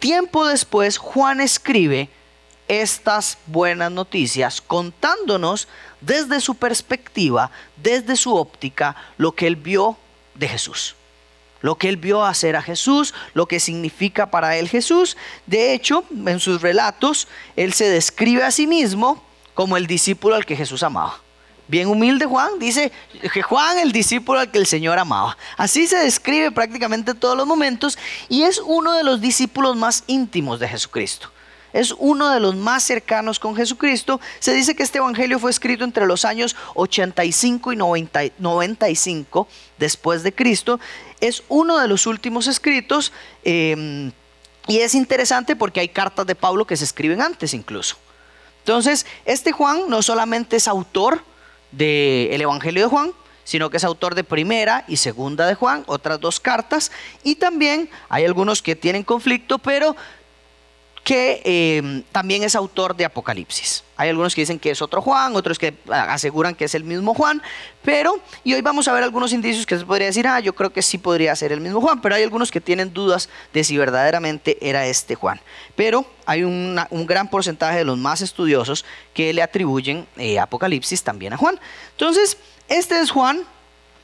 tiempo después Juan escribe estas buenas noticias contándonos desde su perspectiva, desde su óptica, lo que él vio de Jesús lo que él vio hacer a Jesús, lo que significa para él Jesús. De hecho, en sus relatos, él se describe a sí mismo como el discípulo al que Jesús amaba. Bien humilde Juan, dice que Juan el discípulo al que el Señor amaba. Así se describe prácticamente todos los momentos y es uno de los discípulos más íntimos de Jesucristo es uno de los más cercanos con Jesucristo. Se dice que este Evangelio fue escrito entre los años 85 y 95 después de Cristo. Es uno de los últimos escritos em, y es interesante porque hay cartas de Pablo que se escriben antes incluso. Entonces, este Juan no solamente es autor del Evangelio de Juan, sino que es autor de primera y segunda de Juan, otras dos cartas, y también hay algunos que tienen conflicto, pero que em, también es autor de Apocalipsis. Hay algunos que dicen que es otro Juan, otros que aseguran que es el mismo Juan, pero, y hoy vamos a ver algunos indicios que se podría decir, ah, yo creo que sí podría ser el mismo Juan, pero hay algunos que tienen dudas de si verdaderamente era este Juan. Pero hay un gran porcentaje de los más estudiosos que le atribuyen eh, Apocalipsis también a Juan. Entonces, este es Juan,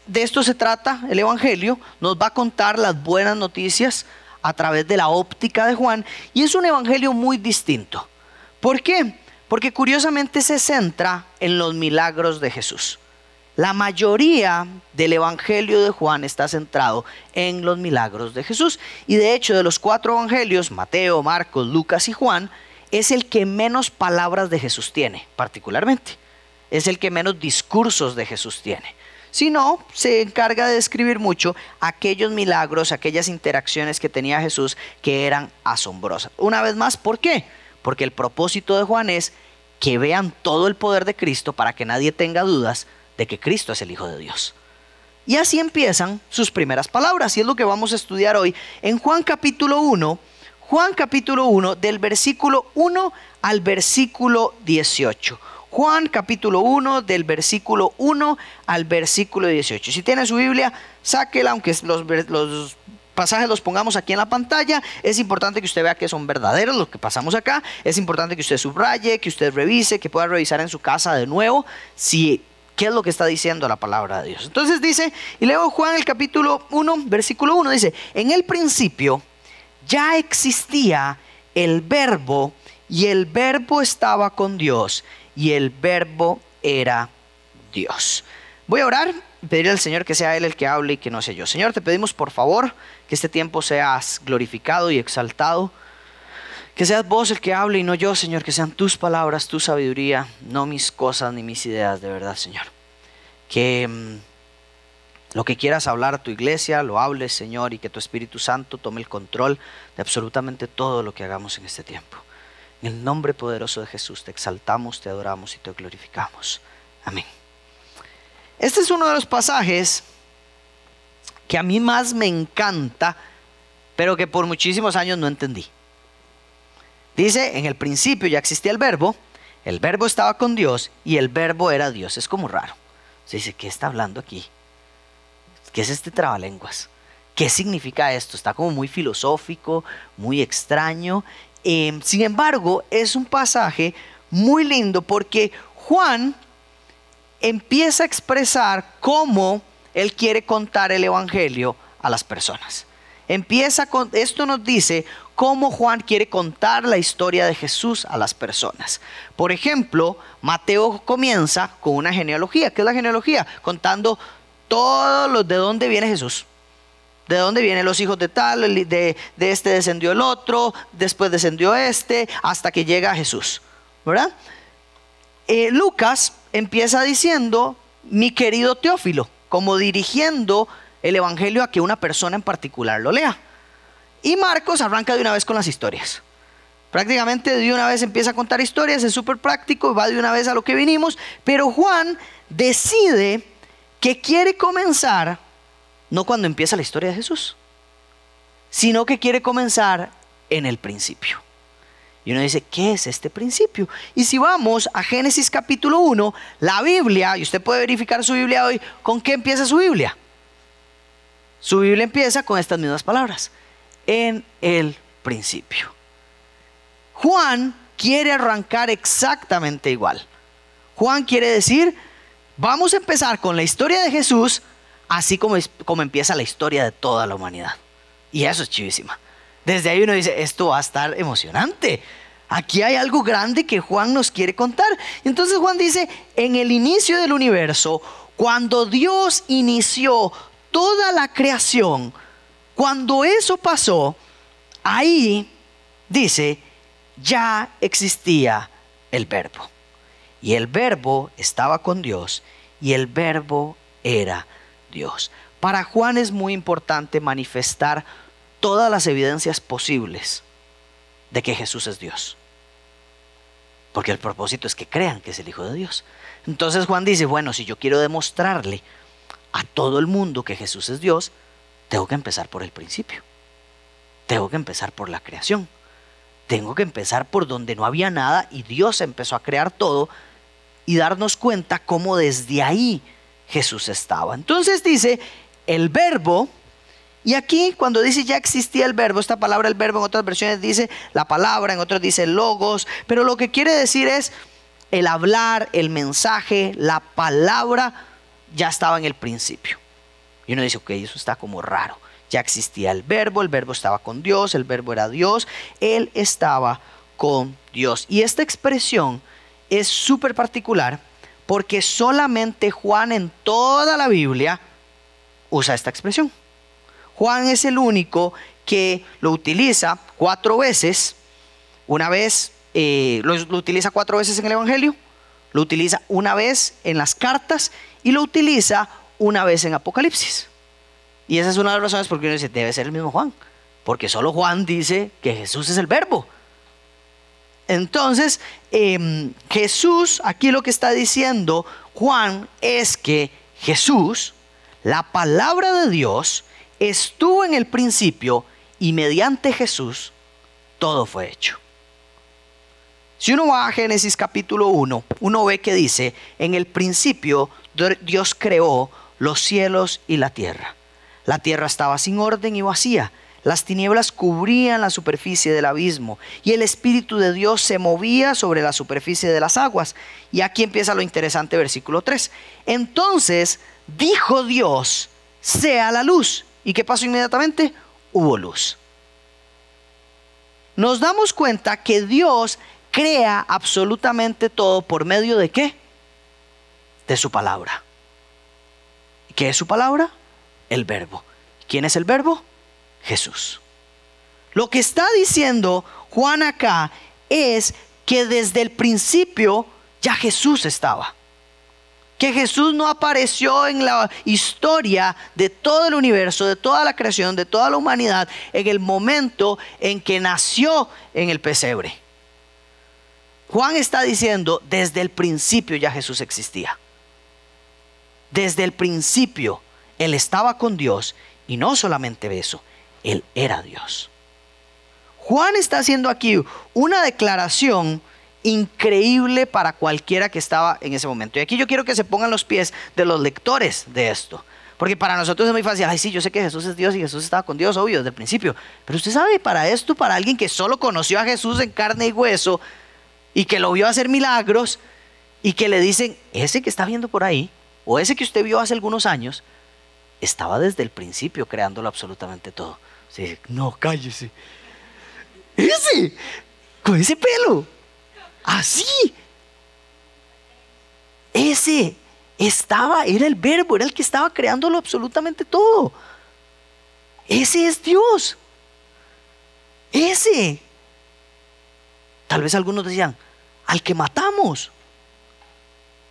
de esto se trata el Evangelio, nos va a contar las buenas noticias a través de la óptica de Juan y es un evangelio muy distinto. ¿Por qué? Porque curiosamente se centra en los milagros de Jesús. La mayoría del Evangelio de Juan está centrado en los milagros de Jesús. Y de hecho de los cuatro Evangelios, Mateo, Marcos, Lucas y Juan, es el que menos palabras de Jesús tiene, particularmente. Es el que menos discursos de Jesús tiene sino se encarga de describir mucho aquellos milagros, aquellas interacciones que tenía Jesús que eran asombrosas. Una vez más, ¿por qué? Porque el propósito de Juan es que vean todo el poder de Cristo para que nadie tenga dudas de que Cristo es el Hijo de Dios. Y así empiezan sus primeras palabras, y es lo que vamos a estudiar hoy en Juan capítulo 1, Juan capítulo 1, del versículo 1 al versículo 18. Juan capítulo 1 del versículo 1 al versículo 18. Si tiene su Biblia, sáquela, aunque los, pasajes los pongamos aquí en la pantalla. Es importante que usted vea que son verdaderos los que pasamos acá. Es importante que usted subraye, que usted revise, que pueda revisar en su casa de nuevo si qué es lo que está diciendo la palabra de Dios. Entonces dice, y leo Juan el capítulo 1, versículo 1, dice, en el principio ya existía el verbo y el verbo estaba con Dios y el verbo era Dios. Voy a orar y pedirle al Señor que sea Él el que hable y que no sea yo. Señor, te pedimos por favor que este tiempo seas glorificado y exaltado. Que seas vos el que hable y no yo, Señor, que sean tus palabras, tu sabiduría, no mis cosas ni mis ideas, de verdad, Señor. Que mm, lo que quieras hablar a tu iglesia, lo hables, Señor, y que tu Espíritu Santo tome el control de absolutamente todo lo que hagamos en este tiempo. En el nombre poderoso de Jesús te exaltamos, te adoramos y te glorificamos. Amén. Este es uno de los pasajes que a mí más me encanta, pero que por muchísimos años no entendí. Dice, en el principio ya existía el verbo, el verbo estaba con Dios y el verbo era Dios. Es como raro. Se dice, ¿qué está hablando aquí? ¿Qué es este trabalenguas? ¿Qué significa esto? Está como muy filosófico, muy extraño. Em, sin embargo, es un pasaje muy lindo porque Juan empieza a expresar cómo él quiere contar el Evangelio a las personas. Empieza con, esto nos dice cómo Juan quiere contar la historia de Jesús a las personas. Por ejemplo, Mateo comienza con una genealogía. ¿Qué es la genealogía? Contando todos los de dónde viene Jesús. ¿De dónde vienen los hijos de tal? De, este descendió el otro, después descendió este, hasta que llega Jesús. ¿Verdad? Eh, Lucas empieza diciendo, mi querido Teófilo, como dirigiendo el Evangelio a que una persona en particular lo lea. Y Marcos arranca de una vez con las historias. Prácticamente de una vez empieza a contar historias, es súper práctico, va de una vez a lo que vinimos, pero Juan decide que quiere comenzar no cuando empieza la historia de Jesús, sino que quiere comenzar en el principio. Y uno dice, ¿qué es este principio? Y si vamos a Génesis capítulo 1, la Biblia, y usted puede verificar su Biblia hoy, ¿con qué empieza su Biblia? Su Biblia empieza con estas mismas palabras. En el principio. Juan quiere arrancar exactamente igual. Juan quiere decir, vamos a empezar con la historia de Jesús, así como, como empieza la historia de toda la humanidad. Y eso es chivísima. Desde ahí uno dice, esto va a estar emocionante. Aquí hay algo grande que Juan nos quiere contar. Entonces Juan dice, en el inicio del universo, cuando Dios inició toda la creación, cuando eso pasó, ahí dice, ya existía el verbo. Y el verbo estaba con Dios y el verbo era Dios. Para Juan es muy importante manifestar todas las evidencias posibles de que Jesús es Dios. Porque el propósito es que crean que es el Hijo de Dios. Entonces Juan dice, bueno, si yo quiero demostrarle a todo el mundo que Jesús es Dios, tengo que empezar por el principio. Tengo que empezar por la creación. Tengo que empezar por donde no había nada y Dios empezó a crear todo y darnos cuenta cómo desde ahí Jesús estaba. Entonces dice, el verbo y aquí cuando dice ya existía el verbo, esta palabra el verbo en otras versiones dice la palabra, en otras dice logos, pero lo que quiere decir es el hablar, el mensaje, la palabra ya estaba en el principio. Y uno dice, ok, eso está como raro. Ya existía el verbo, el verbo estaba con Dios, el verbo era Dios, Él estaba con Dios. Y esta expresión es súper particular porque solamente Juan en toda la Biblia usa esta expresión. Juan es el único que lo utiliza cuatro veces. Una vez, eh, lo, utiliza cuatro veces en el Evangelio, lo utiliza una vez en las cartas y lo utiliza una vez en Apocalipsis. Y esa es una de las razones por qué uno dice, debe ser el mismo Juan. Porque solo Juan dice que Jesús es el verbo. Entonces, em, Jesús, aquí lo que está diciendo Juan es que Jesús, la palabra de Dios, estuvo en el principio y mediante Jesús todo fue hecho. Si uno va a Génesis capítulo 1, uno ve que dice, en el principio Dios creó los cielos y la tierra. La tierra estaba sin orden y vacía. Las tinieblas cubrían la superficie del abismo y el Espíritu de Dios se movía sobre la superficie de las aguas. Y aquí empieza lo interesante, versículo 3. Entonces dijo Dios, sea la luz. ¿Y qué pasó inmediatamente? Hubo luz. Nos damos cuenta que Dios crea absolutamente todo por medio de qué? De su palabra. ¿Qué es su palabra? El verbo. ¿Quién es el verbo? Jesús. Lo que está diciendo Juan acá es que desde el principio ya Jesús estaba que Jesús no apareció en la historia de todo el universo, de toda la creación, de toda la humanidad, en el momento en que nació en el pesebre. Juan está diciendo, desde el principio ya Jesús existía. Desde el principio Él estaba con Dios y no solamente eso, Él era Dios. Juan está haciendo aquí una declaración increíble para cualquiera que estaba en ese momento. Y aquí yo quiero que se pongan los pies de los lectores de esto. Porque para nosotros es muy fácil, ay sí, yo sé que Jesús es Dios y Jesús estaba con Dios, obvio, desde el principio. Pero usted sabe, para esto, para alguien que solo conoció a Jesús en carne y hueso y que lo vio hacer milagros y que le dicen, ese que está viendo por ahí, o ese que usted vio hace algunos años, estaba desde el principio creándolo absolutamente todo. No, cállese. Ese, con ese pelo, Así. Ese estaba, era el verbo, era el que estaba creándolo absolutamente todo. Ese es Dios. Ese. Tal vez algunos decían, al que matamos,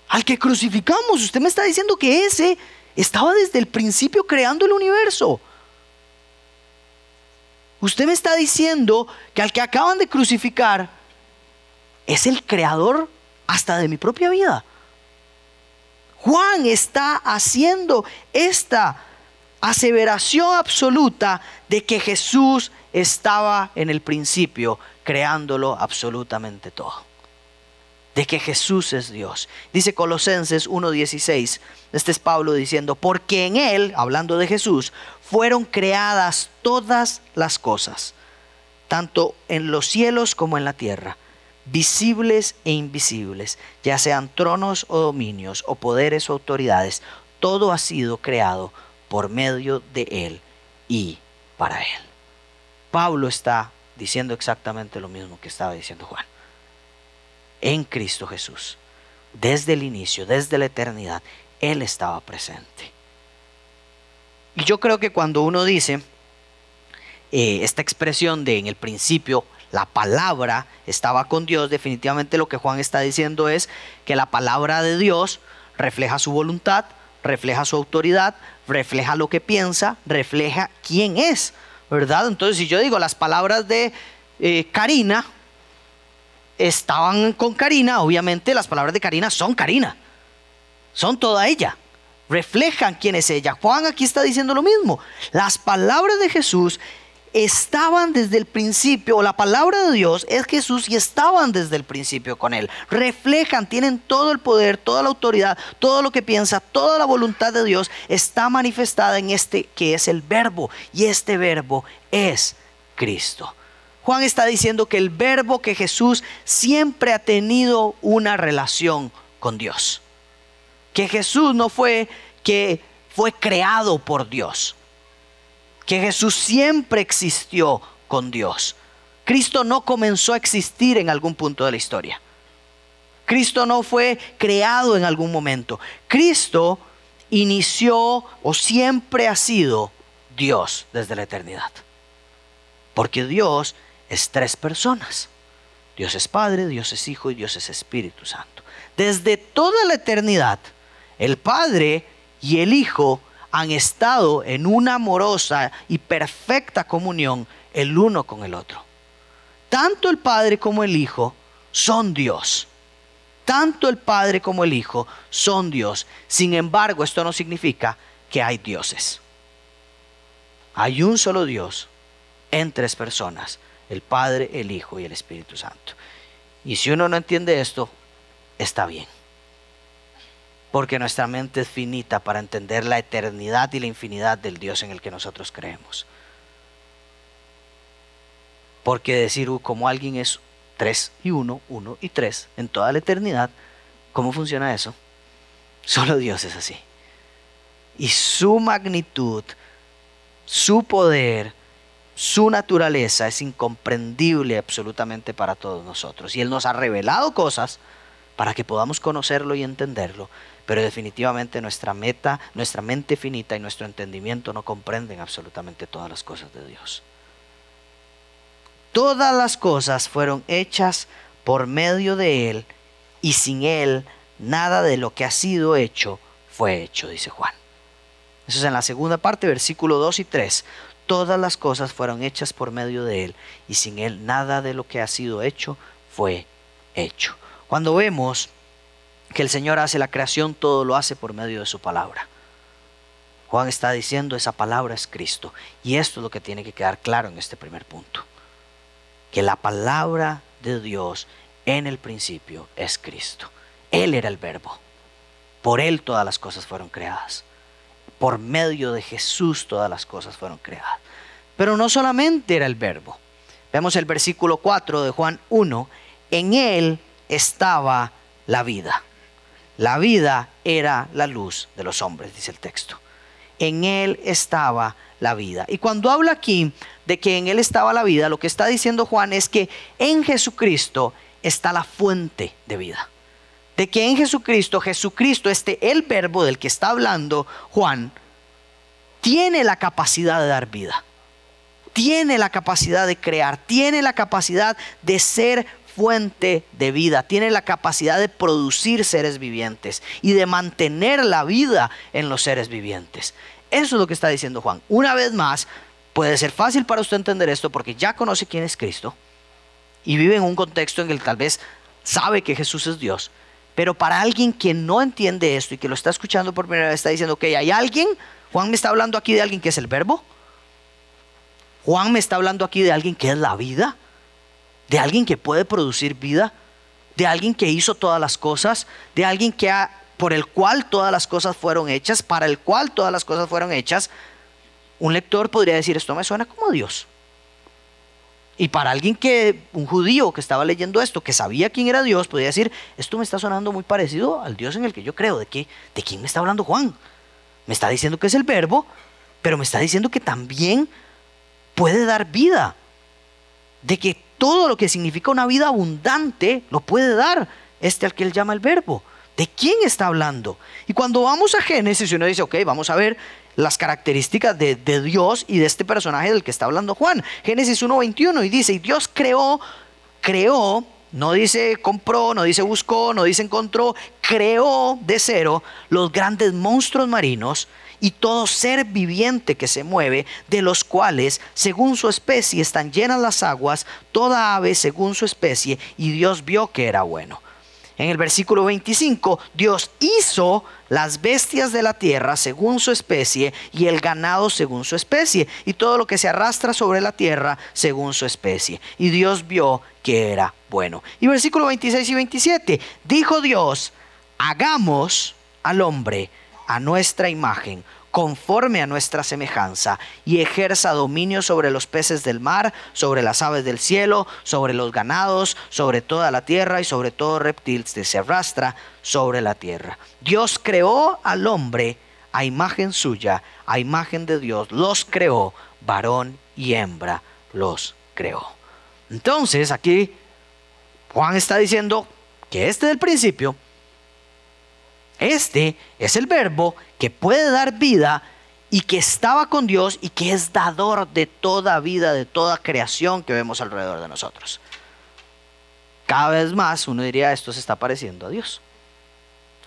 al que crucificamos. Usted me está diciendo que ese estaba desde el principio creando el universo. Usted me está diciendo que al que acaban de crucificar es el creador hasta de mi propia vida. Juan está haciendo esta aseveración absoluta de que Jesús estaba en el principio creándolo absolutamente todo. De que Jesús es Dios. Dice Colosenses 1.16, este es Pablo diciendo, porque en Él, hablando de Jesús, fueron creadas todas las cosas tanto en los cielos como en la tierra, visibles e invisibles, ya sean tronos o dominios, o poderes o autoridades, todo ha sido creado por medio de Él y para Él. Pablo está diciendo exactamente lo mismo que estaba diciendo Juan. En Cristo Jesús, desde el inicio, desde la eternidad, Él estaba presente. Y yo creo que cuando uno dice eh, esta expresión de en el principio la palabra estaba con Dios, definitivamente lo que Juan está diciendo es que la palabra de Dios refleja su voluntad, refleja su autoridad, refleja lo que piensa, refleja quién es, ¿verdad? Entonces si yo digo las palabras de eh, Karina estaban con Karina, obviamente las palabras de Karina son Karina, son toda ella reflejan quién es ella. Juan aquí está diciendo lo mismo. Las palabras de Jesús estaban desde el principio, o la palabra de Dios es Jesús y estaban desde el principio con Él. Reflejan, tienen todo el poder, toda la autoridad, todo lo que piensa, toda la voluntad de Dios está manifestada en este que es el verbo. Y este verbo es Cristo. Juan está diciendo que el verbo que Jesús siempre ha tenido una relación con Dios que Jesús no fue que fue creado por Dios, que Jesús siempre existió con Dios. Cristo no comenzó a existir en algún punto de la historia. Cristo no fue creado en algún momento. Cristo inició o siempre ha sido Dios desde la eternidad. Porque Dios es tres personas. Dios es Padre, Dios es Hijo y Dios es Espíritu Santo. Desde toda la eternidad, el Padre y el Hijo han estado en una amorosa y perfecta comunión el uno con el otro. Tanto el Padre como el Hijo son Dios. Tanto el Padre como el Hijo son Dios. Sin embargo, esto no significa que hay dioses. Hay un solo Dios en tres personas, el Padre, el Hijo y el Espíritu Santo. Y si uno no entiende esto, está bien porque nuestra mente es finita para entender la eternidad y la infinidad del Dios en el que nosotros creemos. Porque decir uh, como alguien es 3 y 1, 1 y 3 en toda la eternidad, ¿cómo funciona eso? Solo Dios es así. Y su magnitud, su poder, su naturaleza es incomprendible absolutamente para todos nosotros. Y Él nos ha revelado cosas para que podamos conocerlo y entenderlo, pero definitivamente nuestra meta, nuestra mente finita y nuestro entendimiento no comprenden absolutamente todas las cosas de Dios. Todas las cosas fueron hechas por medio de Él y sin Él nada de lo que ha sido hecho fue hecho, dice Juan. Eso es en la segunda parte, versículo 2 y 3. Todas las cosas fueron hechas por medio de Él y sin Él nada de lo que ha sido hecho fue hecho. Cuando vemos que el Señor hace la creación, todo lo hace por medio de su palabra. Juan está diciendo, esa palabra es Cristo. Y esto es lo que tiene que quedar claro en este primer punto. Que la palabra de Dios en el principio es Cristo. Él era el verbo. Por Él todas las cosas fueron creadas. Por medio de Jesús todas las cosas fueron creadas. Pero no solamente era el verbo. Vemos el versículo 4 de Juan 1. En Él estaba la vida. La vida era la luz de los hombres, dice el texto. En Él estaba la vida. Y cuando habla aquí de que en Él estaba la vida, lo que está diciendo Juan es que en Jesucristo está la fuente de vida. De que en Jesucristo, Jesucristo, este el verbo del que está hablando Juan, tiene la capacidad de dar vida. Tiene la capacidad de crear, tiene la capacidad de ser fuente de vida, tiene la capacidad de producir seres vivientes y de mantener la vida en los seres vivientes. Eso es lo que está diciendo Juan. Una vez más, puede ser fácil para usted entender esto porque ya conoce quién es Cristo y vive en un contexto en el que tal vez sabe que Jesús es Dios. Pero para alguien que no entiende esto y que lo está escuchando por primera vez, está diciendo que hay alguien, Juan me está hablando aquí de alguien que es el verbo. Juan me está hablando aquí de alguien que es la vida de alguien que puede producir vida, de alguien que hizo todas las cosas, de alguien que ha, por el cual todas las cosas fueron hechas, para el cual todas las cosas fueron hechas, un lector podría decir, esto me suena como Dios. Y para alguien que, un judío que estaba leyendo esto, que sabía quién era Dios, podía decir, esto me está sonando muy parecido al Dios en el que yo creo. ¿De, qué, ¿De quién me está hablando Juan? Me está diciendo que es el verbo, pero me está diciendo que también puede dar vida. De que todo lo que significa una vida abundante lo puede dar este al que él llama el verbo. ¿De quién está hablando? Y cuando vamos a Génesis, uno dice, ok, vamos a ver las características de, Dios y de este personaje del que está hablando Juan. Génesis 1.21 y dice, y Dios creó, creó, no dice compró, no dice buscó, no dice encontró, creó de cero los grandes monstruos marinos y todo ser viviente que se mueve, de los cuales, según su especie, están llenas las aguas, toda ave según su especie, y Dios vio que era bueno. En el versículo 25, Dios hizo las bestias de la tierra según su especie y el ganado según su especie y todo lo que se arrastra sobre la tierra según su especie. Y Dios vio que era bueno. Y versículo 26 y 27, dijo Dios, hagamos al hombre a nuestra imagen conforme a nuestra semejanza, y ejerza dominio sobre los peces del mar, sobre las aves del cielo, sobre los ganados, sobre toda la tierra y sobre todo reptil que se arrastra sobre la tierra. Dios creó al hombre a imagen suya, a imagen de Dios, los creó, varón y hembra los creó. Entonces aquí Juan está diciendo que este del principio este es el verbo que puede dar vida y que estaba con Dios y que es dador de toda vida, de toda creación que vemos alrededor de nosotros. Cada vez más uno diría, esto se está pareciendo a Dios.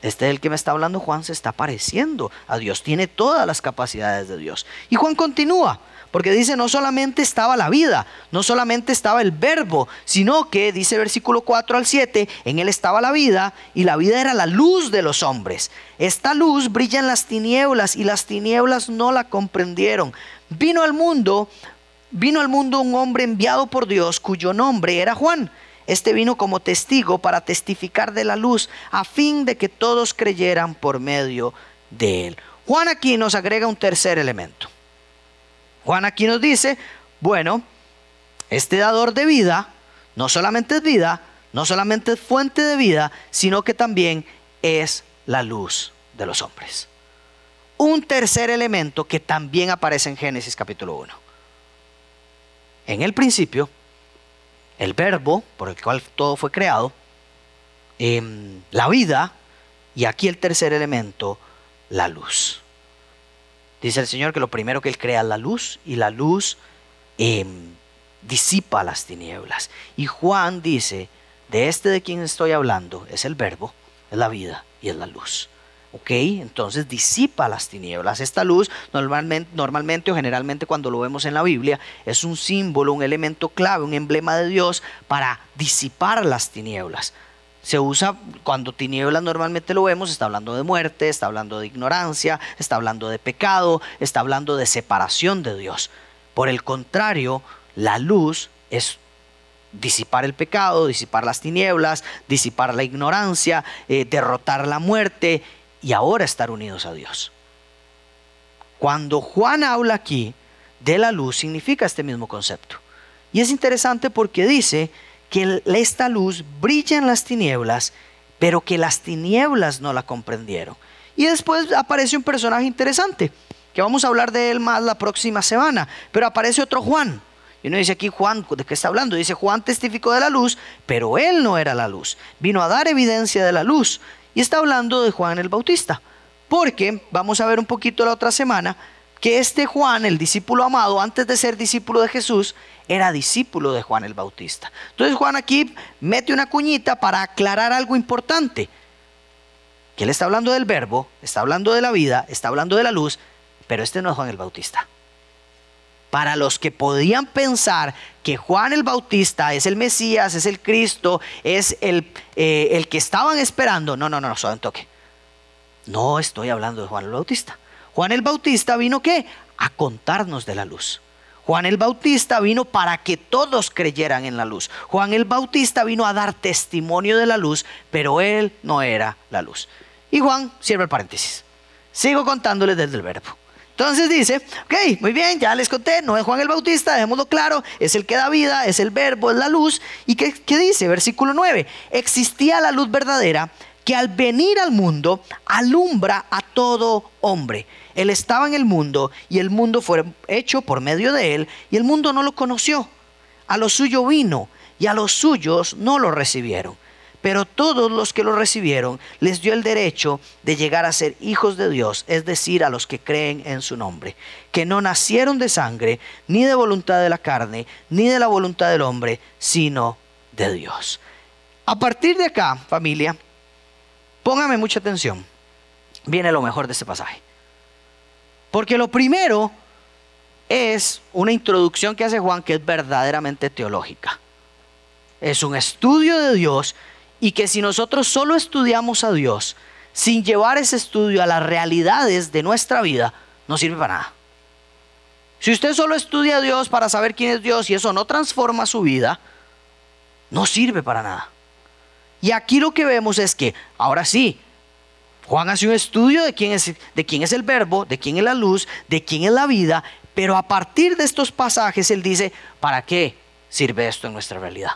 Este es el que me está hablando Juan, se está pareciendo a Dios, tiene todas las capacidades de Dios. Y Juan continúa, porque dice, no solamente estaba la vida, no solamente estaba el verbo, sino que, dice versículo 4 al 7, en él estaba la vida y la vida era la luz de los hombres. Esta luz brilla en las tinieblas y las tinieblas no la comprendieron. Vino al mundo, vino al mundo un hombre enviado por Dios cuyo nombre era Juan. Este vino como testigo para testificar de la luz, a fin de que todos creyeran por medio de él. Juan aquí nos agrega un tercer elemento. Juan aquí nos dice, bueno, este dador de vida no solamente es vida, no solamente es fuente de vida, sino que también es la luz de los hombres. Un tercer elemento que también aparece en Génesis capítulo 1. En el principio, el verbo por el cual todo fue creado, em, la vida, y aquí el tercer elemento, la luz. Dice el Señor que lo primero que Él crea es la luz y la luz em, disipa las tinieblas. Y Juan dice, de este de quien estoy hablando es el verbo, es la vida y es la luz. ¿Ok? Entonces disipa las tinieblas. Esta luz normalmente, normalmente o generalmente cuando lo vemos en la Biblia es un símbolo, un elemento clave, un emblema de Dios para disipar las tinieblas se usa cuando tinieblas normalmente lo vemos, está hablando de muerte, está hablando de ignorancia, está hablando de pecado, está hablando de separación de Dios. Por el contrario, la luz es disipar el pecado, disipar las tinieblas, disipar la ignorancia, eh, derrotar la muerte y ahora estar unidos a Dios. Cuando Juan habla aquí de la luz, significa este mismo concepto. Y es interesante porque dice que esta luz brilla en las tinieblas, pero que las tinieblas no la comprendieron. Y después aparece un personaje interesante, que vamos a hablar de él más la próxima semana, pero aparece otro Juan. Y uno dice aquí, Juan, ¿de qué está hablando? Dice, Juan testificó de la luz, pero él no era la luz. Vino a dar evidencia de la luz. Y está hablando de Juan el Bautista. Porque, vamos a ver un poquito la otra semana, que este Juan, el discípulo amado, antes de ser discípulo de Jesús, era discípulo de Juan el Bautista. Entonces Juan aquí mete una cuñita para aclarar algo importante. Que él está hablando del verbo, está hablando de la vida, está hablando de la luz, pero este no es Juan el Bautista. Para los que podían pensar que Juan el Bautista es el Mesías, es el Cristo, es el, eh, el que estaban esperando, no, no, no, no, un toque. No estoy hablando de Juan el Bautista. Juan el Bautista vino qué? A contarnos de la luz. Juan el Bautista vino para que todos creyeran en la luz. Juan el Bautista vino a dar testimonio de la luz, pero él no era la luz. Y Juan, cierra el paréntesis. Sigo contándoles desde el verbo. Entonces dice, ok, muy bien, ya les conté, no es Juan el Bautista, dejémoslo claro, es el que da vida, es el verbo, es la luz. ¿Y qué, qué dice? Versículo 9, existía la luz verdadera que al venir al mundo alumbra a todo hombre. Él estaba en el mundo y el mundo fue hecho por medio de él y el mundo no lo conoció. A lo suyo vino y a los suyos no lo recibieron. Pero todos los que lo recibieron les dio el derecho de llegar a ser hijos de Dios, es decir, a los que creen en su nombre, que no nacieron de sangre, ni de voluntad de la carne, ni de la voluntad del hombre, sino de Dios. A partir de acá, familia, póngame mucha atención. Viene lo mejor de este pasaje. Porque lo primero es una introducción que hace Juan que es verdaderamente teológica. Es un estudio de Dios y que si nosotros solo estudiamos a Dios sin llevar ese estudio a las realidades de nuestra vida, no sirve para nada. Si usted solo estudia a Dios para saber quién es Dios y eso no transforma su vida, no sirve para nada. Y aquí lo que vemos es que, ahora sí, Juan hace un estudio de quién es, el verbo, de quién es la luz, de quién es la vida, pero a partir de estos pasajes él dice, ¿para qué sirve esto en nuestra realidad?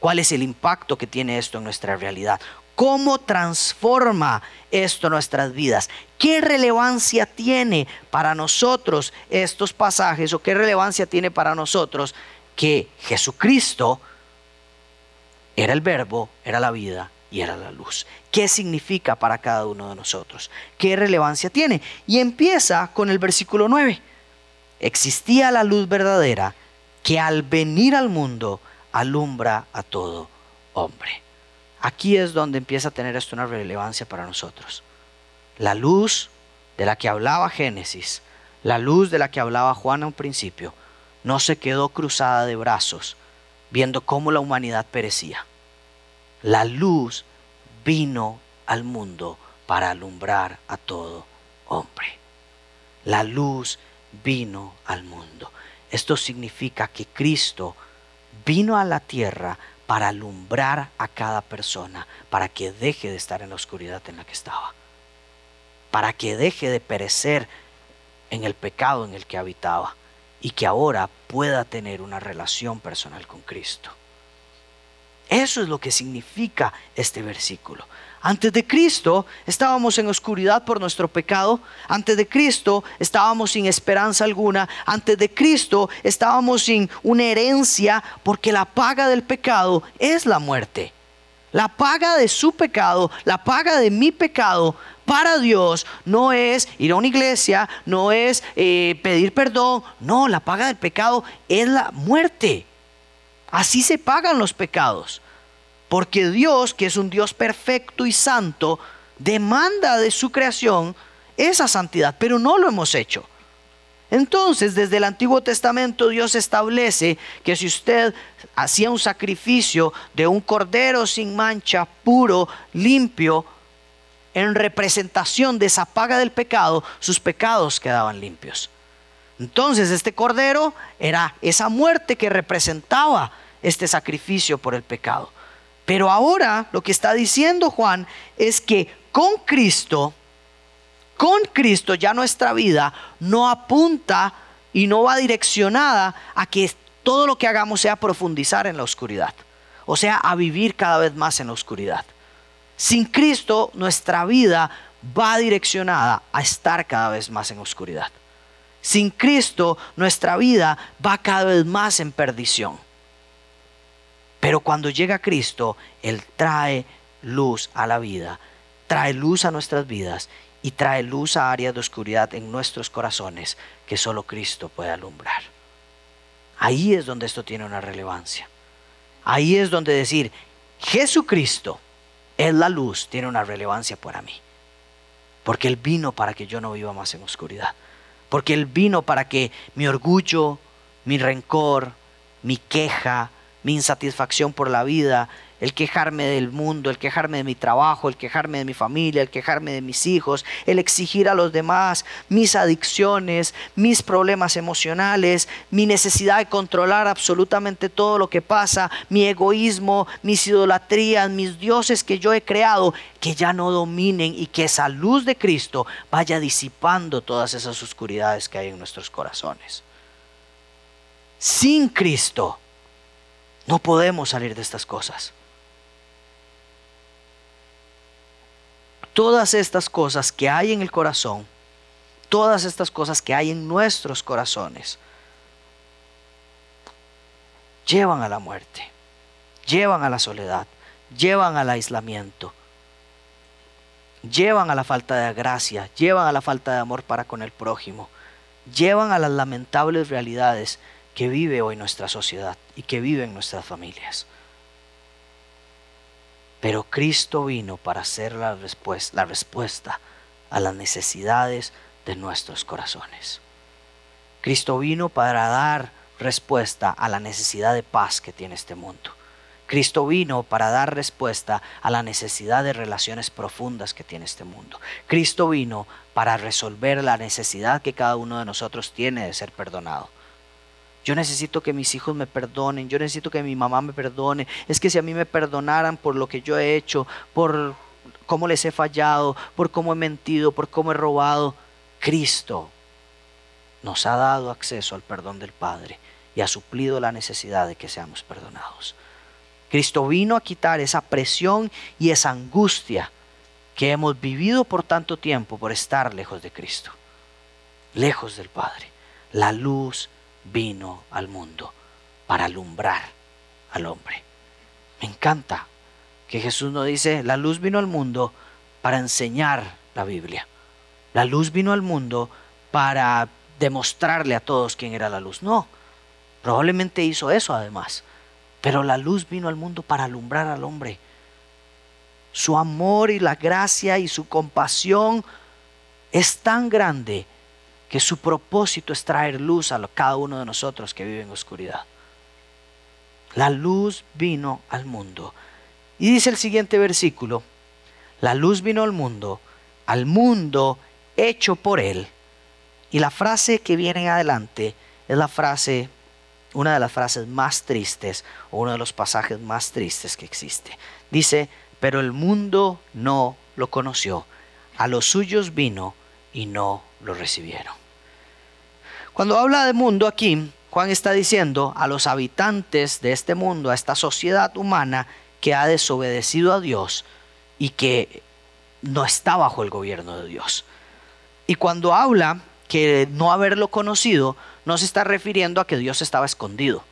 ¿Cuál es el impacto que tiene esto en nuestra realidad? ¿Cómo transforma esto nuestras vidas? ¿Qué relevancia tiene para nosotros estos pasajes o qué relevancia tiene para nosotros que Jesucristo era el verbo, era la vida y era la luz? ¿Qué significa para cada uno de nosotros? ¿Qué relevancia tiene? Y empieza con el versículo 9. Existía la luz verdadera que al venir al mundo alumbra a todo hombre. Aquí es donde empieza a tener esto una relevancia para nosotros. La luz de la que hablaba Génesis, la luz de la que hablaba Juan a un principio, no se quedó cruzada de brazos viendo cómo la humanidad perecía. La luz vino al mundo para alumbrar a todo hombre. La luz vino al mundo. Esto significa que Cristo vino a la tierra para alumbrar a cada persona, para que deje de estar en la oscuridad en la que estaba, para que deje de perecer en el pecado en el que habitaba y que ahora pueda tener una relación personal con Cristo. Eso es lo que significa este versículo. Antes de Cristo estábamos en oscuridad por nuestro pecado. Antes de Cristo estábamos sin esperanza alguna. Antes de Cristo estábamos sin una herencia porque la paga del pecado es la muerte. La paga de su pecado, la paga de mi pecado para Dios no es ir a una iglesia, no es eh, pedir perdón. No, la paga del pecado es la muerte. Así se pagan los pecados. Porque Dios, que es un Dios perfecto y santo, demanda de su creación esa santidad, pero no lo hemos hecho. Entonces, desde el Antiguo Testamento Dios establece que si usted hacía un sacrificio de un cordero sin mancha, puro, limpio, en representación de esa paga del pecado, sus pecados quedaban limpios. Entonces, este cordero era esa muerte que representaba este sacrificio por el pecado. Pero ahora lo que está diciendo Juan es que con Cristo, con Cristo ya nuestra vida no apunta y no va direccionada a que todo lo que hagamos sea profundizar en la oscuridad, o sea, a vivir cada vez más en la oscuridad. Sin Cristo nuestra vida va direccionada a estar cada vez más en oscuridad. Sin Cristo nuestra vida va cada vez más en perdición. Pero cuando llega Cristo, Él trae luz a la vida, trae luz a nuestras vidas y trae luz a áreas de oscuridad en nuestros corazones que solo Cristo puede alumbrar. Ahí es donde esto tiene una relevancia. Ahí es donde decir, Jesucristo es la luz, tiene una relevancia para mí. Porque Él vino para que yo no viva más en oscuridad. Porque Él vino para que mi orgullo, mi rencor, mi queja, mi insatisfacción por la vida, el quejarme del mundo, el quejarme de mi trabajo, el quejarme de mi familia, el quejarme de mis hijos, el exigir a los demás, mis adicciones, mis problemas emocionales, mi necesidad de controlar absolutamente todo lo que pasa, mi egoísmo, mis idolatrías, mis dioses que yo he creado, que ya no dominen y que esa luz de Cristo vaya disipando todas esas oscuridades que hay en nuestros corazones. Sin Cristo no podemos salir de estas cosas. todas estas cosas que hay en el corazón, todas estas cosas que hay en nuestros corazones, llevan a la muerte, llevan a la soledad, llevan al aislamiento, llevan a la falta de gracia, llevan a la falta de amor para con el prójimo, llevan a las lamentables realidades que vive hoy nuestra sociedad y que viven nuestras familias. Pero Cristo vino para ser la la respuesta a las necesidades de nuestros corazones. Cristo vino para dar respuesta a la necesidad de paz que tiene este mundo. Cristo vino para dar respuesta a la necesidad de relaciones profundas que tiene este mundo. Cristo vino para resolver la necesidad que cada uno de nosotros tiene de ser perdonado. Yo necesito que mis hijos me perdonen, yo necesito que mi mamá me perdone. Es que si a mí me perdonaran por lo que yo he hecho, por cómo les he fallado, por cómo he mentido, por cómo he robado, Cristo nos ha dado acceso al perdón del Padre y ha suplido la necesidad de que seamos perdonados. Cristo vino a quitar esa presión y esa angustia que hemos vivido por tanto tiempo por estar lejos de Cristo, lejos del Padre. La luz vino al mundo para alumbrar al hombre. Me encanta que Jesús no dice, la luz vino al mundo para enseñar la Biblia. La luz vino al mundo para demostrarle a todos quién era la luz. No, probablemente hizo eso además. Pero la luz vino al mundo para alumbrar al hombre. Su amor y la gracia y su compasión es tan grande que su propósito es traer luz a cada uno de nosotros que vive en oscuridad. La luz vino al mundo. Y dice el siguiente versículo, la luz vino al mundo, al mundo hecho por él. Y la frase que viene adelante es la frase, una de las frases más tristes, o uno de los pasajes más tristes que existe. Dice, pero el mundo no lo conoció, a los suyos vino y no lo recibieron. Cuando habla de mundo aquí, Juan está diciendo a los habitantes de este mundo, a esta sociedad humana que ha desobedecido a Dios y que no está bajo el gobierno de Dios. Y cuando habla que no haberlo conocido, no se está refiriendo a que Dios estaba escondido,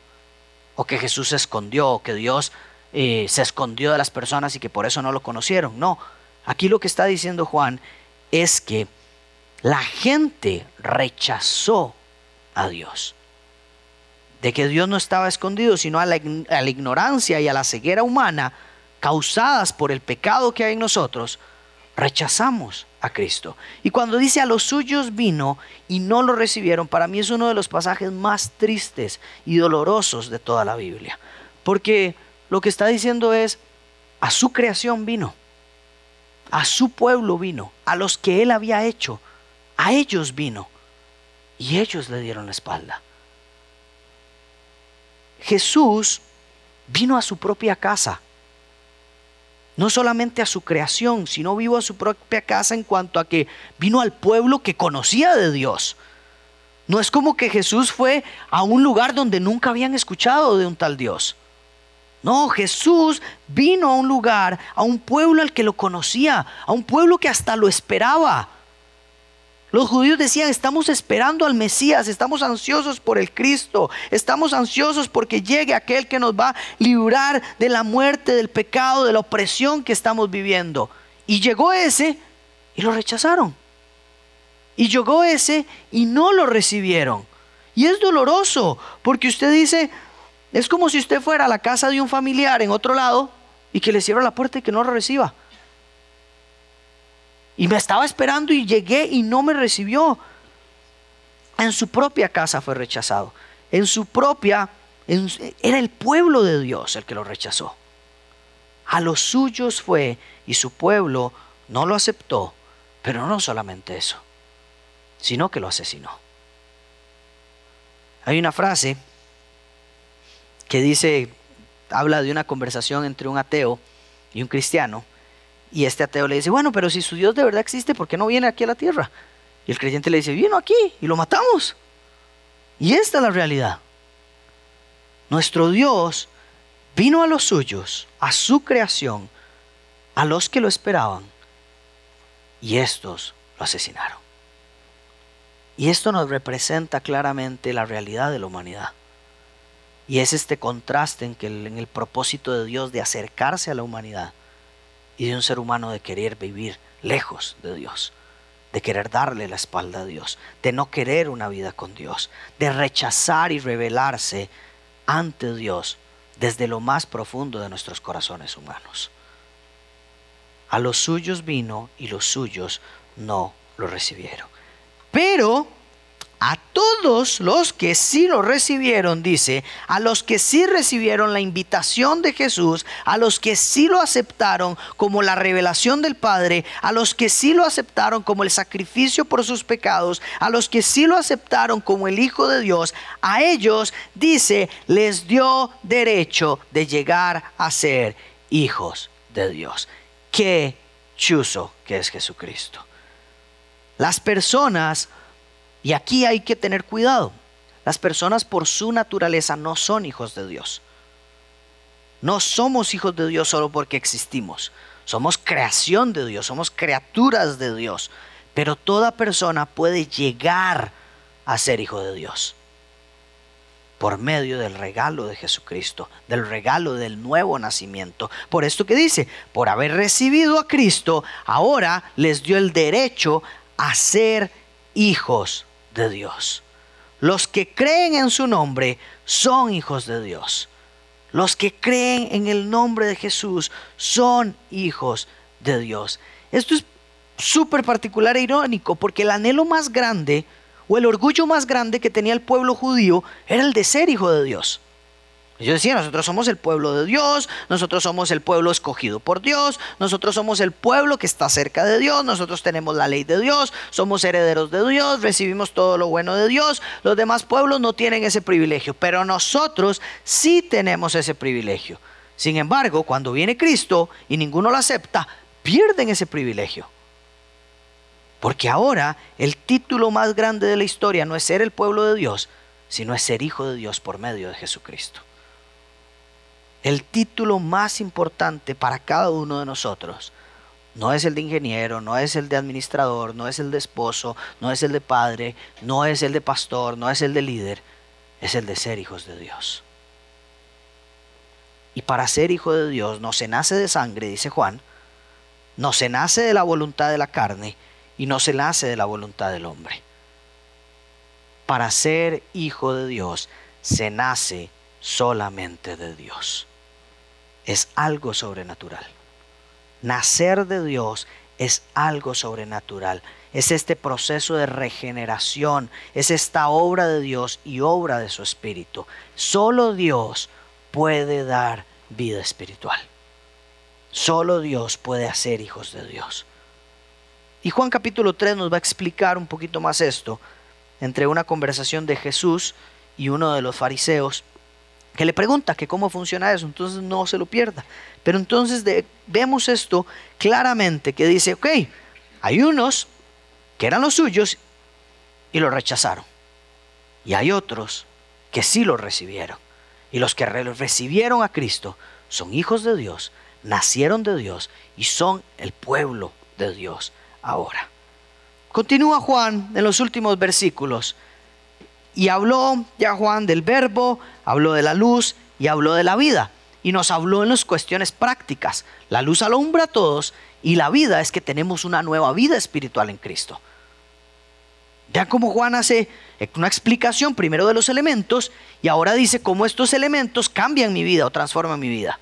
o que Jesús se escondió, o que Dios eh, se escondió de las personas y que por eso no lo conocieron. No, aquí lo que está diciendo Juan es que la gente rechazó a Dios. De que Dios no estaba escondido, sino a la, ignorancia y a la ceguera humana causadas por el pecado que hay en nosotros, rechazamos a Cristo. Y cuando dice a los suyos vino y no lo recibieron, para mí es uno de los pasajes más tristes y dolorosos de toda la Biblia. Porque lo que está diciendo es, a su creación vino, a su pueblo vino, a los que él había hecho, a ellos vino. Y ellos le dieron la espalda. Jesús vino a su propia casa. No solamente a su creación, sino vivo a su propia casa en cuanto a que vino al pueblo que conocía de Dios. No es como que Jesús fue a un lugar donde nunca habían escuchado de un tal Dios. No, Jesús vino a un lugar, a un pueblo al que lo conocía, a un pueblo que hasta lo esperaba. Los judíos decían, estamos esperando al Mesías, estamos ansiosos por el Cristo, estamos ansiosos porque llegue aquel que nos va a librar de la muerte, del pecado, de la opresión que estamos viviendo. Y llegó ese y lo rechazaron. Y llegó ese y no lo recibieron. Y es doloroso porque usted dice, es como si usted fuera a la casa de un familiar en otro lado y que le cierra la puerta y que no lo reciba. Y me estaba esperando y llegué y no me recibió. En su propia casa fue rechazado. En su propia Era el pueblo de Dios el que lo rechazó. A los suyos fue y su pueblo no lo aceptó, pero no solamente eso, sino que lo asesinó. Hay una frase que dice, habla de una conversación entre un ateo y un cristiano, y este ateo le dice, bueno, pero si su Dios de verdad existe, ¿por qué no viene aquí a la tierra? Y el creyente le dice, vino aquí y lo matamos. Y esta es la realidad. Nuestro Dios vino a los suyos, a su creación, a los que lo esperaban, y estos lo asesinaron. Y esto nos representa claramente la realidad de la humanidad. Y es este contraste en, que en el propósito de Dios de acercarse a la humanidad y de un ser humano de querer vivir lejos de Dios, de querer darle la espalda a Dios, de no querer una vida con Dios, de rechazar y rebelarse ante Dios desde lo más profundo de nuestros corazones humanos. A los suyos vino y los suyos no lo recibieron. Pero a todos los que sí lo recibieron, dice, a los que sí recibieron la invitación de Jesús, a los que sí lo aceptaron como la revelación del Padre, a los que sí lo aceptaron como el sacrificio por sus pecados, a los que sí lo aceptaron como el Hijo de Dios, a ellos, dice, les dio derecho de llegar a ser hijos de Dios. Qué chuzo que es Jesucristo. Las personas y aquí hay que tener cuidado. Las personas por su naturaleza no son hijos de Dios. No somos hijos de Dios solo porque existimos. Somos creación de Dios, somos criaturas de Dios. Pero toda persona puede llegar a ser hijo de Dios por medio del regalo de Jesucristo, del regalo del nuevo nacimiento. Por esto que dice, por haber recibido a Cristo, ahora les dio el derecho a ser hijos de Dios. Los que creen en su nombre son hijos de Dios. Los que creen en el nombre de Jesús son hijos de Dios. Esto es súper particular e irónico porque el anhelo más grande o el orgullo más grande que tenía el pueblo judío era el de ser hijo de Dios. Yo decía, nosotros somos el pueblo de Dios, nosotros somos el pueblo escogido por Dios, nosotros somos el pueblo que está cerca de Dios, nosotros tenemos la ley de Dios, somos herederos de Dios, recibimos todo lo bueno de Dios. Los demás pueblos no tienen ese privilegio, pero nosotros sí tenemos ese privilegio. Sin embargo, cuando viene Cristo y ninguno lo acepta, pierden ese privilegio. Porque ahora el título más grande de la historia no es ser el pueblo de Dios, sino es ser hijo de Dios por medio de Jesucristo. El título más importante para cada uno de nosotros no es el de ingeniero, no es el de administrador, no es el de esposo, no es el de padre, no es el de pastor, no es el de líder, es el de ser hijos de Dios. Y para ser hijo de Dios no se nace de sangre, dice Juan, no se nace de la voluntad de la carne y no se nace de la voluntad del hombre. Para ser hijo de Dios se nace solamente de Dios es algo sobrenatural. Nacer de Dios es algo sobrenatural. Es este proceso de regeneración, es esta obra de Dios y obra de su Espíritu. Solo Dios puede dar vida espiritual. Solo Dios puede hacer hijos de Dios. Y Juan capítulo 3 nos va a explicar un poquito más esto entre una conversación de Jesús y uno de los fariseos que le pregunta que cómo funciona eso, entonces no se lo pierda. Pero entonces vemos esto claramente, que dice, ok, hay unos que eran los suyos y lo rechazaron. Y hay otros que sí lo recibieron. Y los que recibieron a Cristo son hijos de Dios, nacieron de Dios y son el pueblo de Dios ahora. Continúa Juan en los últimos versículos y habló ya Juan del verbo, habló de la luz y habló de la vida. Y nos habló en las cuestiones prácticas. La luz alumbra a todos y la vida es que tenemos una nueva vida espiritual en Cristo. Ya como Juan hace una explicación primero de los elementos y ahora dice cómo estos elementos cambian mi vida o transforman mi vida.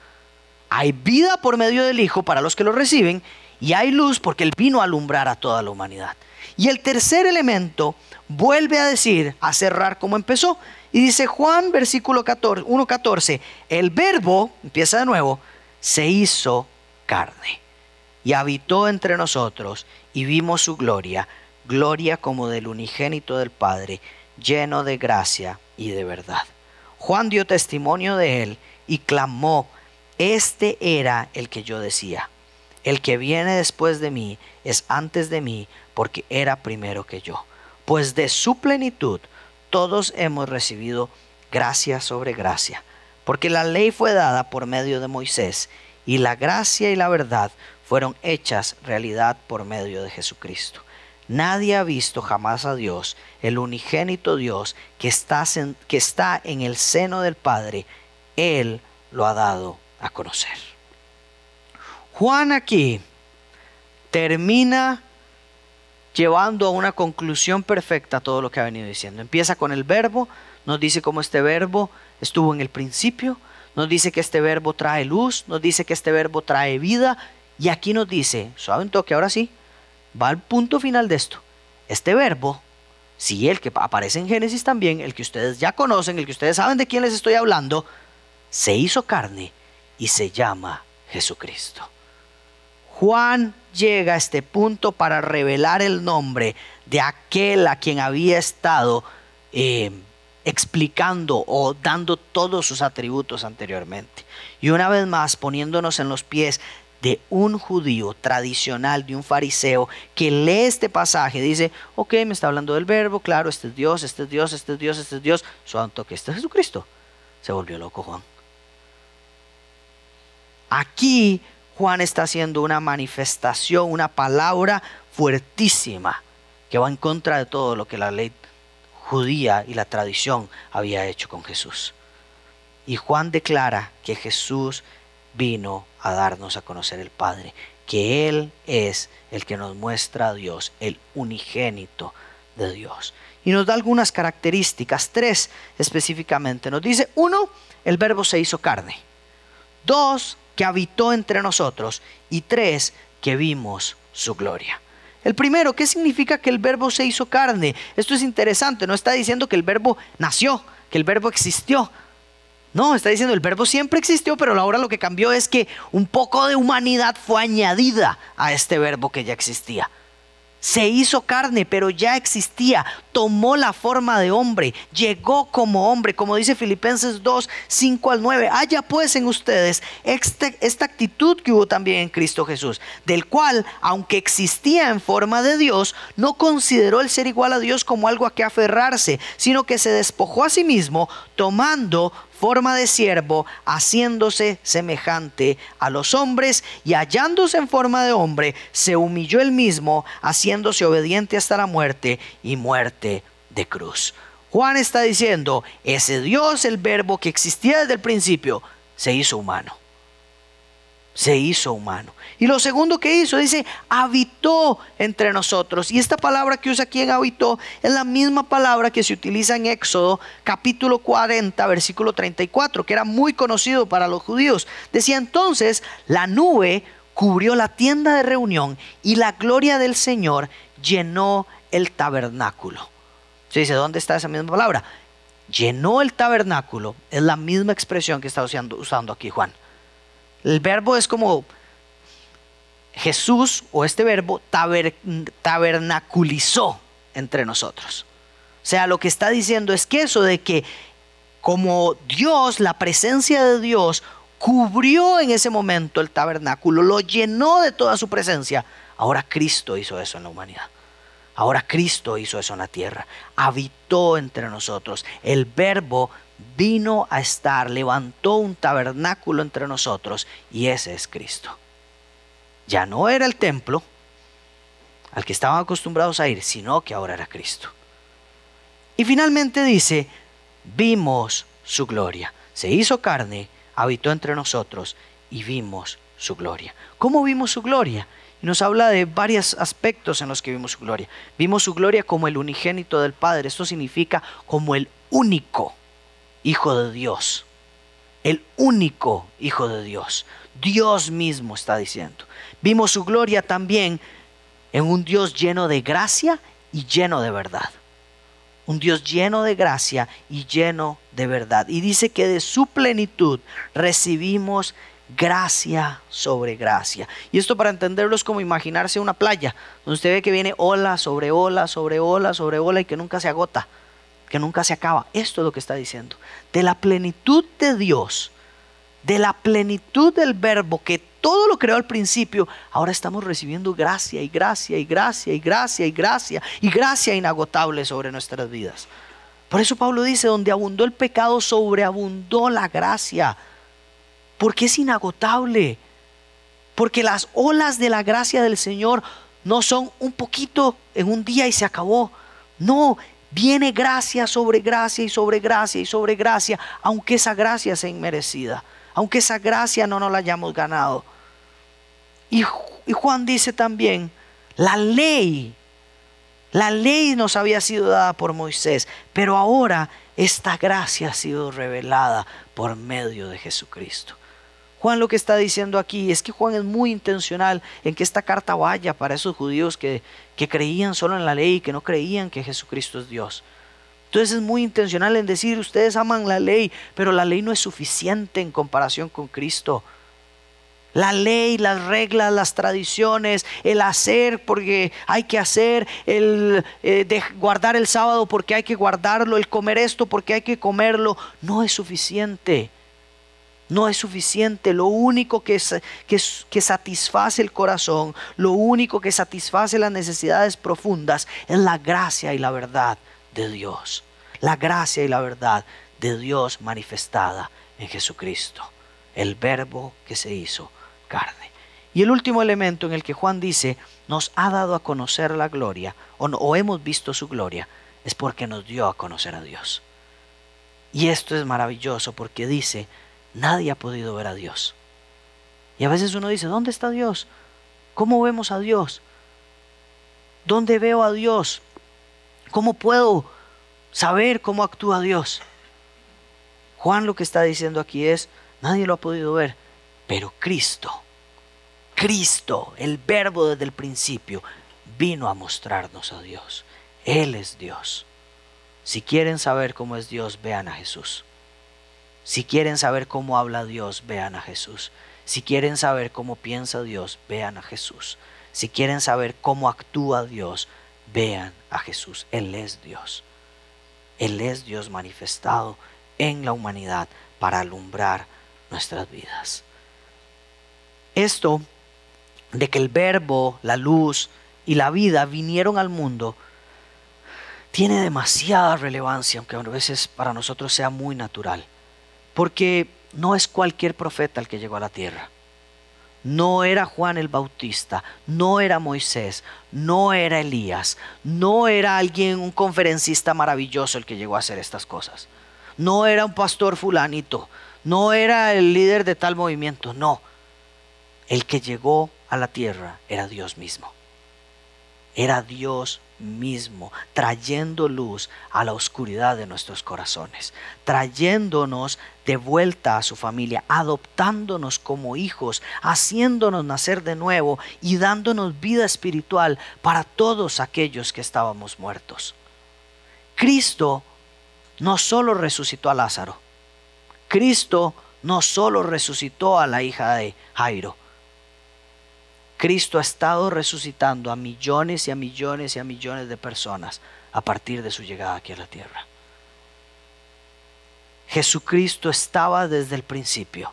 Hay vida por medio del Hijo para los que lo reciben y hay luz porque Él vino a alumbrar a toda la humanidad. Y el tercer elemento vuelve a decir, a cerrar como empezó. Y dice Juan, versículo 14, 1.14, el verbo, empieza de nuevo, se hizo carne y habitó entre nosotros y vimos su gloria, gloria como del unigénito del Padre, lleno de gracia y de verdad. Juan dio testimonio de él y clamó, este era el que yo decía, el que viene después de mí es antes de mí porque era primero que yo, pues de su plenitud todos hemos recibido gracia sobre gracia, porque la ley fue dada por medio de Moisés y la gracia y la verdad fueron hechas realidad por medio de Jesucristo. Nadie ha visto jamás a Dios, el unigénito Dios que está, en, el seno del Padre. Él lo ha dado a conocer. Juan aquí termina llevando a una conclusión perfecta todo lo que ha venido diciendo. Empieza con el verbo, nos dice cómo este verbo estuvo en el principio, nos dice que este verbo trae luz, nos dice que este verbo trae vida, y aquí nos dice, suave un toque, ahora sí, va al punto final de esto. Este verbo, sí, el que aparece en Génesis también, el que ustedes ya conocen, el que ustedes saben de quién les estoy hablando, se hizo carne y se llama Jesucristo. Juan llega a este punto para revelar el nombre de aquel a quien había estado eh, explicando o dando todos sus atributos anteriormente. Y una vez más poniéndonos en los pies de un judío tradicional, de un fariseo, que lee este pasaje, dice, ok, me está hablando del verbo, claro, este es Dios, este es Dios, este es Dios, este es Dios, santo que este es Jesucristo. Se volvió loco Juan. Aquí Juan está haciendo una manifestación, una palabra fuertísima que va en contra de todo lo que la ley judía y la tradición había hecho con Jesús. Y Juan declara que Jesús vino a darnos a conocer el Padre, que Él es el que nos muestra a Dios, el unigénito de Dios. Y nos da algunas características, tres específicamente. Nos dice, uno, el verbo se hizo carne. Dos, habitó entre nosotros. Y tres, que vimos su gloria. El primero, ¿qué significa que el verbo se hizo carne? Esto es interesante, no está diciendo que el verbo nació, que el verbo existió, no, está diciendo el verbo siempre existió, pero ahora lo que cambió es que un poco de humanidad fue añadida a este verbo que ya existía se hizo carne, pero ya existía, tomó la forma de hombre, llegó como hombre, como dice Filipenses 2, 5 al 9. Haya pues en ustedes este, esta actitud que hubo también en Cristo Jesús, del cual, aunque existía en forma de Dios, no consideró el ser igual a Dios como algo a que aferrarse, sino que se despojó a sí mismo, tomando forma de siervo, haciéndose semejante a los hombres y hallándose en forma de hombre, se humilló él mismo, haciéndose obediente hasta la muerte y muerte de cruz. Juan está diciendo, ese Dios, el verbo que existía desde el principio, se hizo humano se hizo humano. Y lo segundo que hizo, dice, habitó entre nosotros. Y esta palabra que usa aquí en habitó es la misma palabra que se utiliza en Éxodo capítulo 40, versículo 34, que era muy conocido para los judíos. Decía entonces, la nube cubrió la tienda de reunión y la gloria del Señor llenó el tabernáculo. Se dice, ¿dónde está esa misma palabra? Llenó el tabernáculo. Es la misma expresión que está usando, usando aquí Juan. El verbo es como Jesús o este verbo tabernaculizó entre nosotros. O sea, lo que está diciendo es que eso de que como Dios, la presencia de Dios, cubrió en ese momento el tabernáculo, lo llenó de toda su presencia, ahora Cristo hizo eso en la humanidad. Ahora Cristo hizo eso en la tierra. Habitó entre nosotros. El verbo vino a estar, levantó un tabernáculo entre nosotros y ese es Cristo. Ya no era el templo al que estaban acostumbrados a ir, sino que ahora era Cristo. Y finalmente dice, vimos su gloria. Se hizo carne, habitó entre nosotros y vimos su gloria. ¿Cómo vimos su gloria? Nos habla de varios aspectos en los que vimos su gloria. Vimos su gloria como el unigénito del Padre. Esto significa como el único Hijo de Dios. El único Hijo de Dios. Dios mismo está diciendo. Vimos su gloria también en un Dios lleno de gracia y lleno de verdad. Un Dios lleno de gracia y lleno de verdad. Y dice que de su plenitud recibimos gracia sobre gracia. Y esto para entenderlo es como imaginarse una playa, donde usted ve que viene ola sobre ola, sobre ola, sobre ola y que nunca se agota, que nunca se acaba. Esto es lo que está diciendo. De la plenitud de Dios, de la plenitud del verbo que todo lo creó al principio, ahora estamos recibiendo gracia y gracia y gracia y gracia y gracia y gracia inagotable sobre nuestras vidas. Por eso Pablo dice, donde abundó el pecado, sobreabundó la gracia porque es inagotable. Porque las olas de la gracia del Señor no son un poquito en un día y se acabó. No, viene gracia sobre gracia y sobre gracia y sobre gracia, aunque esa gracia sea inmerecida, aunque esa gracia no nos la hayamos ganado. Y, y Juan dice también, la ley, la ley nos había sido dada por Moisés, pero ahora esta gracia ha sido revelada por medio de Jesucristo. Juan lo que está diciendo aquí es que Juan es muy intencional en que esta carta vaya para esos judíos que, que creían solo en la ley y que no creían que Jesucristo es Dios. Entonces es muy intencional en decir, ustedes aman la ley, pero la ley no es suficiente en comparación con Cristo. La ley, las reglas, las tradiciones, el hacer porque hay que hacer, el eh, guardar el sábado porque hay que guardarlo, el comer esto porque hay que comerlo, no es suficiente no es suficiente. Lo único que, que, que, satisface el corazón, lo único que satisface las necesidades profundas es la gracia y la verdad de Dios. La gracia y la verdad de Dios manifestada en Jesucristo, el verbo que se hizo carne. Y el último elemento en el que Juan dice, nos ha dado a conocer la gloria, o, o hemos visto su gloria, es porque nos dio a conocer a Dios. Y esto es maravilloso porque dice, Nadie ha podido ver a Dios. Y a veces uno dice, ¿dónde está Dios? ¿Cómo vemos a Dios? ¿Dónde veo a Dios? ¿Cómo puedo saber cómo actúa Dios? Juan lo que está diciendo aquí es, nadie lo ha podido ver, pero Cristo, Cristo, el verbo desde el principio, vino a mostrarnos a Dios. Él es Dios. Si quieren saber cómo es Dios, vean a Jesús. Si quieren saber cómo habla Dios, vean a Jesús. Si quieren saber cómo piensa Dios, vean a Jesús. Si quieren saber cómo actúa Dios, vean a Jesús. Él es Dios. Él es Dios manifestado en la humanidad para alumbrar nuestras vidas. Esto de que el verbo, la luz y la vida vinieron al mundo tiene demasiada relevancia, aunque a veces para nosotros sea muy natural. Porque no es cualquier profeta el que llegó a la tierra. No era Juan el Bautista, no era Moisés, no era Elías, no era alguien, un conferencista maravilloso el que llegó a hacer estas cosas. No era un pastor fulanito, no era el líder de tal movimiento, no. El que llegó a la tierra era Dios mismo. Era Dios mismo, trayendo luz a la oscuridad de nuestros corazones, trayéndonos de vuelta a su familia, adoptándonos como hijos, haciéndonos nacer de nuevo y dándonos vida espiritual para todos aquellos que estábamos muertos. Cristo no solo resucitó a Lázaro, Cristo no solo resucitó a la hija de Jairo, Cristo ha estado resucitando a millones y a millones y a millones de personas a partir de su llegada aquí a la tierra. Jesucristo estaba desde el principio.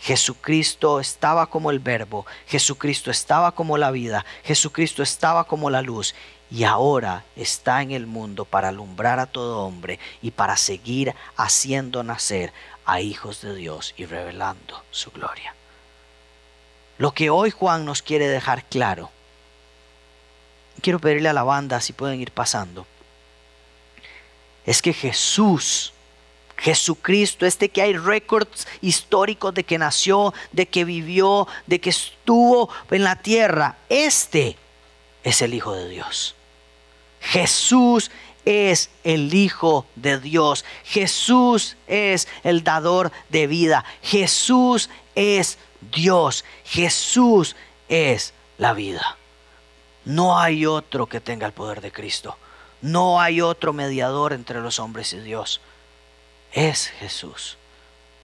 Jesucristo estaba como el verbo, Jesucristo estaba como la vida, Jesucristo estaba como la luz y ahora está en el mundo para alumbrar a todo hombre y para seguir haciendo nacer a hijos de Dios y revelando su gloria. Lo que hoy Juan nos quiere dejar claro, quiero pedirle a la banda si pueden ir pasando, es que Jesús, Jesucristo, este que hay récords históricos de que nació, de que vivió, de que estuvo en la tierra, este es el Hijo de Dios. Jesús es el Hijo de Dios. Jesús es el dador de vida. Jesús es Dios, Jesús es la vida. No hay otro que tenga el poder de Cristo. No hay otro mediador entre los hombres y Dios. Es Jesús.